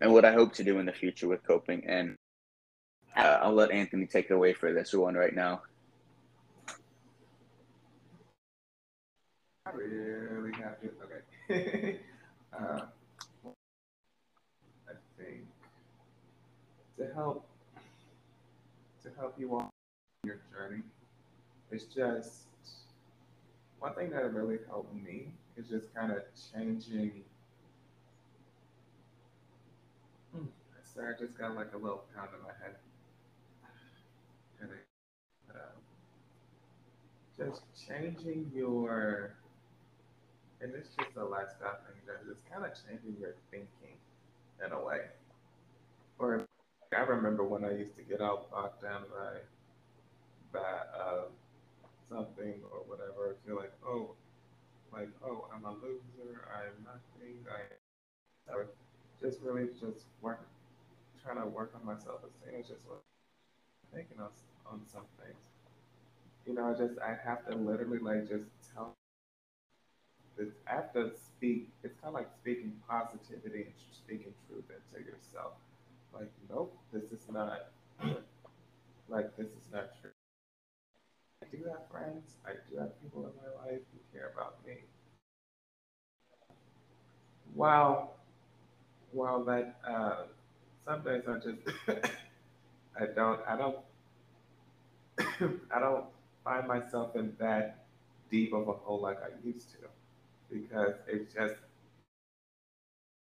and what I hope to do in the future with coping. And uh, I'll let Anthony take it away for this one right now. I really happy. Okay. [LAUGHS] uh, I think to help to help you on your journey, it's just one thing that really helped me is just kind of changing. Hmm, sorry, I just got like a little pound in my head. Um, just changing your, and it's just a lifestyle thing, that just kind of changing your thinking in a way. Or I remember when I used to get all bogged down by, by, uh, something or whatever, feel like, oh, like, oh, I'm a loser, I'm nothing, I, or just really just work, trying to work on myself esteem is just what I'm thinking on, on some things. You know, I just, I have to literally like just tell, this, I have to speak, it's kind of like speaking positivity and speaking truth into yourself. Like, nope, this is not, like, this is not true. I do have friends. I do have people in my life who care about me. While, while that, uh, some days I just, [COUGHS] I don't, I don't, [COUGHS] I don't find myself in that deep of a hole like I used to, because it's just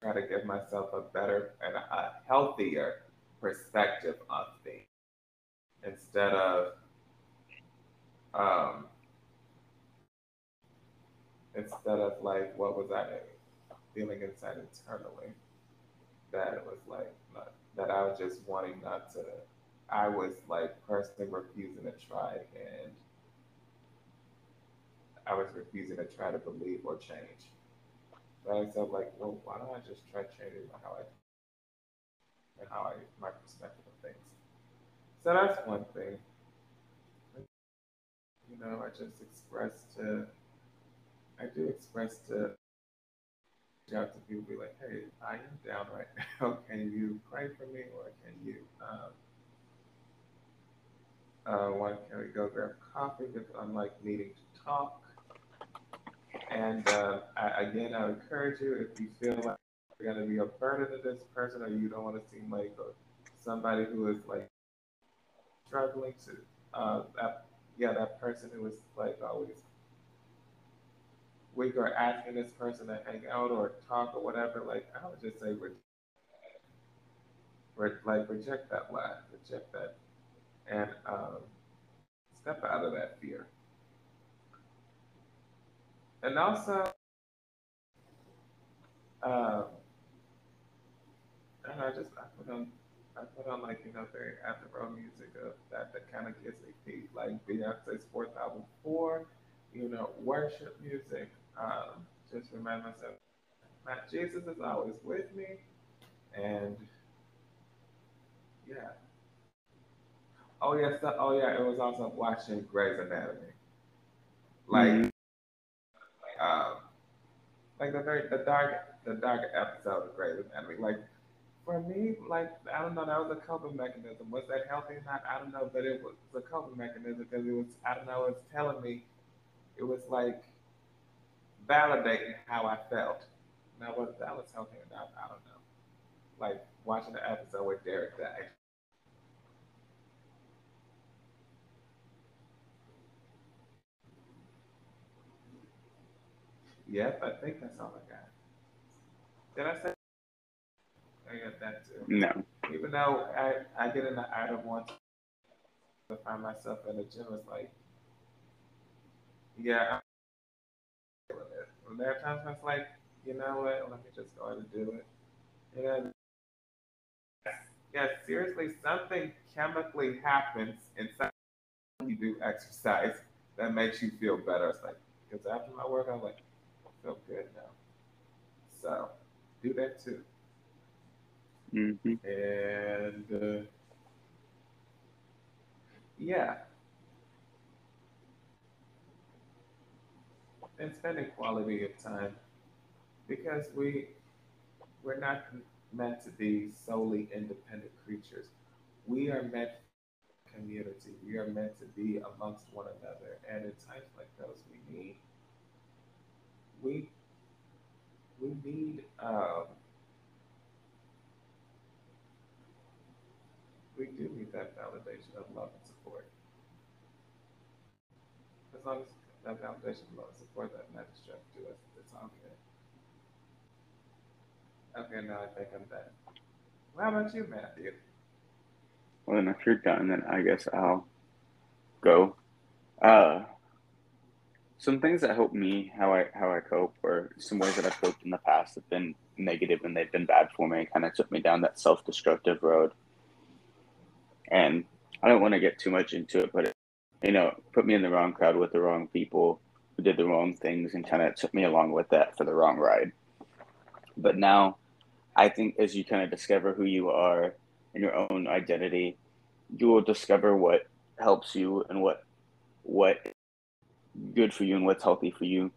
try to give myself a better and a healthier perspective of things instead of um, instead of like what was I feeling inside internally that it was like not, that I was just wanting not to I was like personally refusing to try and I was refusing to try to believe or change. But I said like, well, why don't I just try changing how I and how I my perspective of things. So that's one thing you know, I just express to, I do express to reach out to people, be like, hey, I am down right [LAUGHS] now. Can you pray for me, or can you, um, uh, why can we go grab coffee if I'm like needing to talk? And uh, I, again, I encourage you if you feel like you're going to be a burden to this person, or you don't want to seem like somebody who is like struggling to uh, that, yeah, that person who was like always weak or asking this person to hang out or talk or whatever, like I would just say, re- re- like reject that lie, reject that, and um, step out of that fear. And also, um, and I just I put on I put on like you know very after row music of that that kind of gets me peace, like Beyonce's fourth album four, you know, worship music. Um, just remind myself that Jesus is always with me, and yeah. Oh yeah, so, oh yeah, it was also watching Grey's Anatomy, like, mm-hmm. Like the very the dark the dark episode of Grey's Anatomy, like for me, like I don't know, that was a coping mechanism. Was that healthy or not? I don't know, but it was a coping mechanism because it was I don't know, it's telling me it was like validating how I felt. Now whether that was healthy or not, I don't know. Like watching the episode where Derek died. Yep, I think that's all I got. Did I say I got that too. No. Even though I, I get in the item once to find myself in the gym, it's like, yeah, I'm it. there are times when it's like, you know what, let me just go ahead and do it. And yeah, seriously, something chemically happens inside when you do exercise that makes you feel better. It's like, because after my work, I'm like, I feel good now. So do that too. Mm-hmm. And uh, yeah. And spending quality of time because we we're not meant to be solely independent creatures. We are meant community. We are meant to be amongst one another. And in times like those, we need we we need um, we do need that validation of love and support. As long as that validation of love and support that matters to us, it's all. Okay, now I think I'm done. Well, how about you, Matthew? Well, then if you're done, then I guess I'll go. Uh, some things that help me how I how I cope, or some ways that I've coped in the past have been negative and they've been bad for me. Kind of took me down that self destructive road and I don't want to get too much into it, but it, you know, put me in the wrong crowd with the wrong people who did the wrong things and kind of took me along with that for the wrong ride. But now, I think as you kind of discover who you are and your own identity, you will discover what helps you and what what good for you and what's healthy for you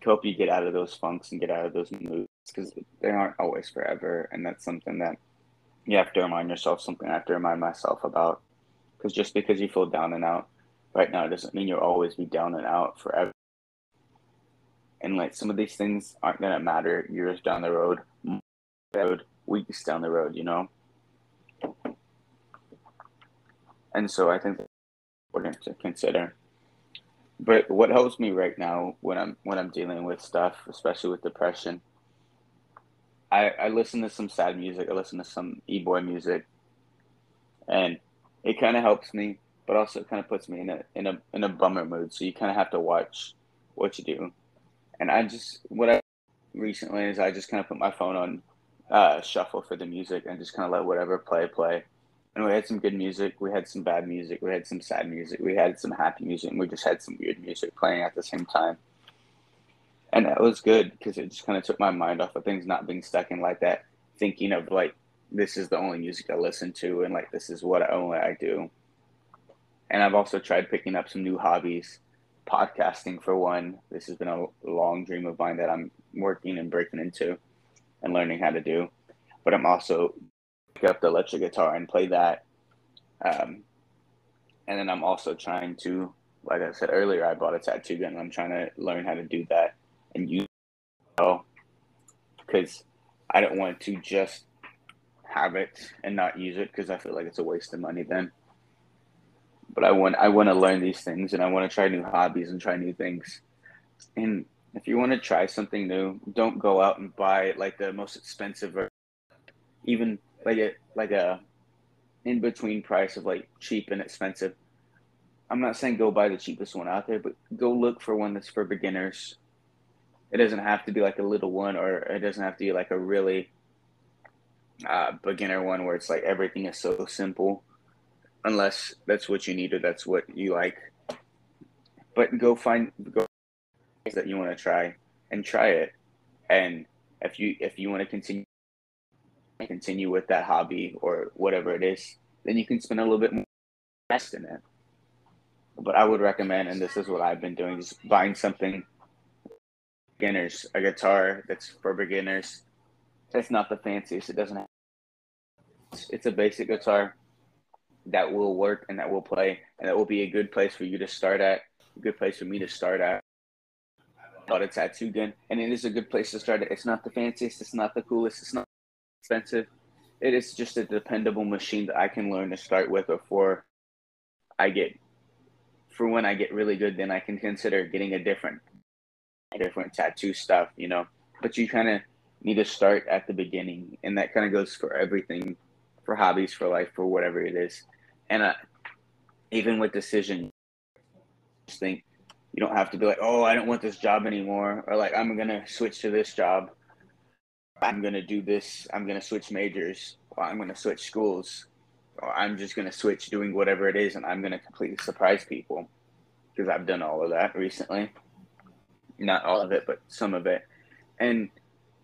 to help you get out of those funks and get out of those moods because they aren't always forever and that's something that you have to remind yourself something I have to remind myself about. Because just because you feel down and out right now doesn't mean you'll always be down and out forever. And like some of these things aren't gonna matter years down the road, road, weeks down the road, you know. And so I think that's important to consider. But what helps me right now when I'm when I'm dealing with stuff, especially with depression, I, I listen to some sad music. I listen to some e boy music, and it kind of helps me, but also kind of puts me in a in a in a bummer mood. So you kind of have to watch what you do. And I just what I recently is I just kind of put my phone on uh, shuffle for the music and just kind of let whatever play play. And we had some good music. We had some bad music. We had some sad music. We had some happy music. And we just had some weird music playing at the same time and that was good because it just kind of took my mind off of things not being stuck in like that thinking of like this is the only music I listen to and like this is what I only I do. And I've also tried picking up some new hobbies, podcasting for one. This has been a long dream of mine that I'm working and breaking into and learning how to do. But I'm also pick up the electric guitar and play that. Um, and then I'm also trying to, like I said earlier, I bought a tattoo gun. I'm trying to learn how to do that and use well because I don't want to just have it and not use it because I feel like it's a waste of money then. but I want I want to learn these things and I want to try new hobbies and try new things. And if you want to try something new, don't go out and buy like the most expensive or even like a like a in between price of like cheap and expensive. I'm not saying go buy the cheapest one out there, but go look for one that's for beginners. It doesn't have to be like a little one, or it doesn't have to be like a really uh, beginner one where it's like everything is so simple, unless that's what you need or that's what you like. But go find go that you want to try and try it, and if you if you want to continue continue with that hobby or whatever it is, then you can spend a little bit more invest in it. But I would recommend, and this is what I've been doing, just buying something beginners, a guitar that's for beginners. It's not the fanciest. It doesn't have, it's a basic guitar that will work and that will play and that will be a good place for you to start at, a good place for me to start at. Got a tattoo gun, and it is a good place to start. It's not the fanciest, it's not the coolest, it's not expensive. It is just a dependable machine that I can learn to start with before I get for when I get really good, then I can consider getting a different different tattoo stuff, you know. But you kind of need to start at the beginning, and that kind of goes for everything, for hobbies, for life, for whatever it is. And uh, even with decision, just think you don't have to be like, oh, I don't want this job anymore, or like I'm gonna switch to this job. I'm gonna do this. I'm gonna switch majors. Or I'm gonna switch schools. Or I'm just gonna switch doing whatever it is, and I'm gonna completely surprise people because I've done all of that recently. Not all of it, but some of it. And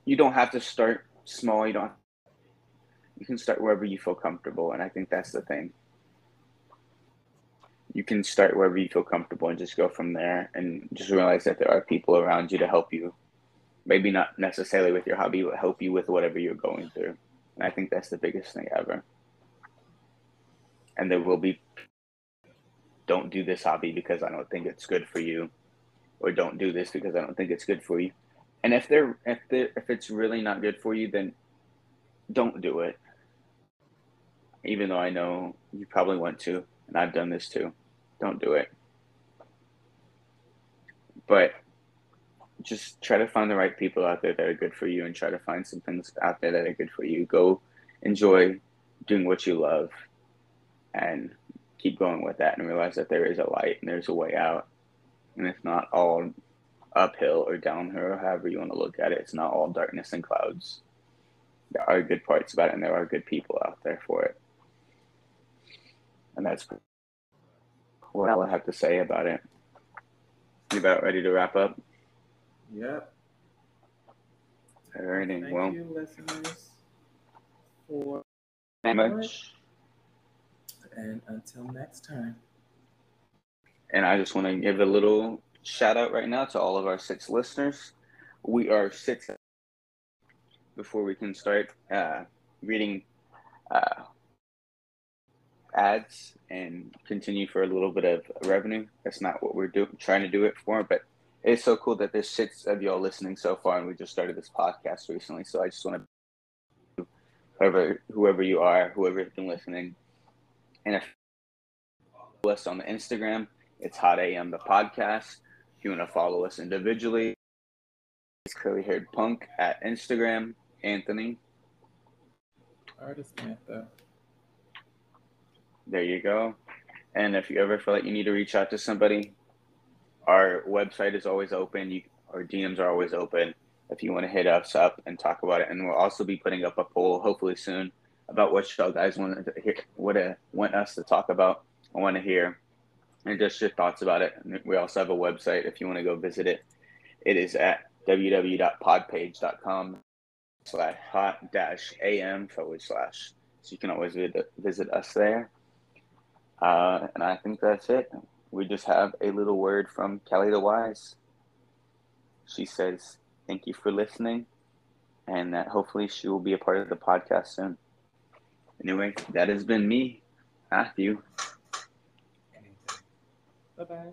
you don't have to start small. You don't. You can start wherever you feel comfortable, and I think that's the thing. You can start wherever you feel comfortable and just go from there, and just realize that there are people around you to help you maybe not necessarily with your hobby, but help you with whatever you're going through. And I think that's the biggest thing ever. And there will be don't do this hobby because I don't think it's good for you, or don't do this because I don't think it's good for you. And if they're if they if it's really not good for you, then don't do it. Even though I know you probably want to, and I've done this too. Don't do it. But just try to find the right people out there that are good for you and try to find some things out there that are good for you. Go enjoy doing what you love and keep going with that and realize that there is a light and there's a way out. And it's not all uphill or downhill or however you want to look at it. It's not all darkness and clouds. There are good parts about it and there are good people out there for it. And that's what I have to say about it. You about ready to wrap up? Yep. Alrighty. Thank well, you, listeners, for much. and until next time. And I just want to give a little shout out right now to all of our six listeners. We are six before we can start uh, reading uh, ads and continue for a little bit of revenue. That's not what we're doing, trying to do it for, but it's so cool that there's six of y'all listening so far, and we just started this podcast recently. So I just want to, whoever whoever you are, whoever's been listening, and if us on the Instagram, it's Hot AM the podcast. If you want to follow us individually, it's Curly Haired Punk at Instagram. Anthony, Artist Anthem. there you go. And if you ever feel like you need to reach out to somebody, our website is always open. You, our DMs are always open if you want to hit us up and talk about it. And we'll also be putting up a poll hopefully soon about what y'all guys want to hear, what uh, want us to talk about. I want to hear and just your thoughts about it. And we also have a website if you want to go visit it. It is at www.podpage.com slash hot dash am forward slash. So you can always visit, us there. Uh, and I think that's it we just have a little word from Kelly the Wise. She says, Thank you for listening, and that hopefully she will be a part of the podcast soon. Anyway, that has been me, Matthew. Bye bye.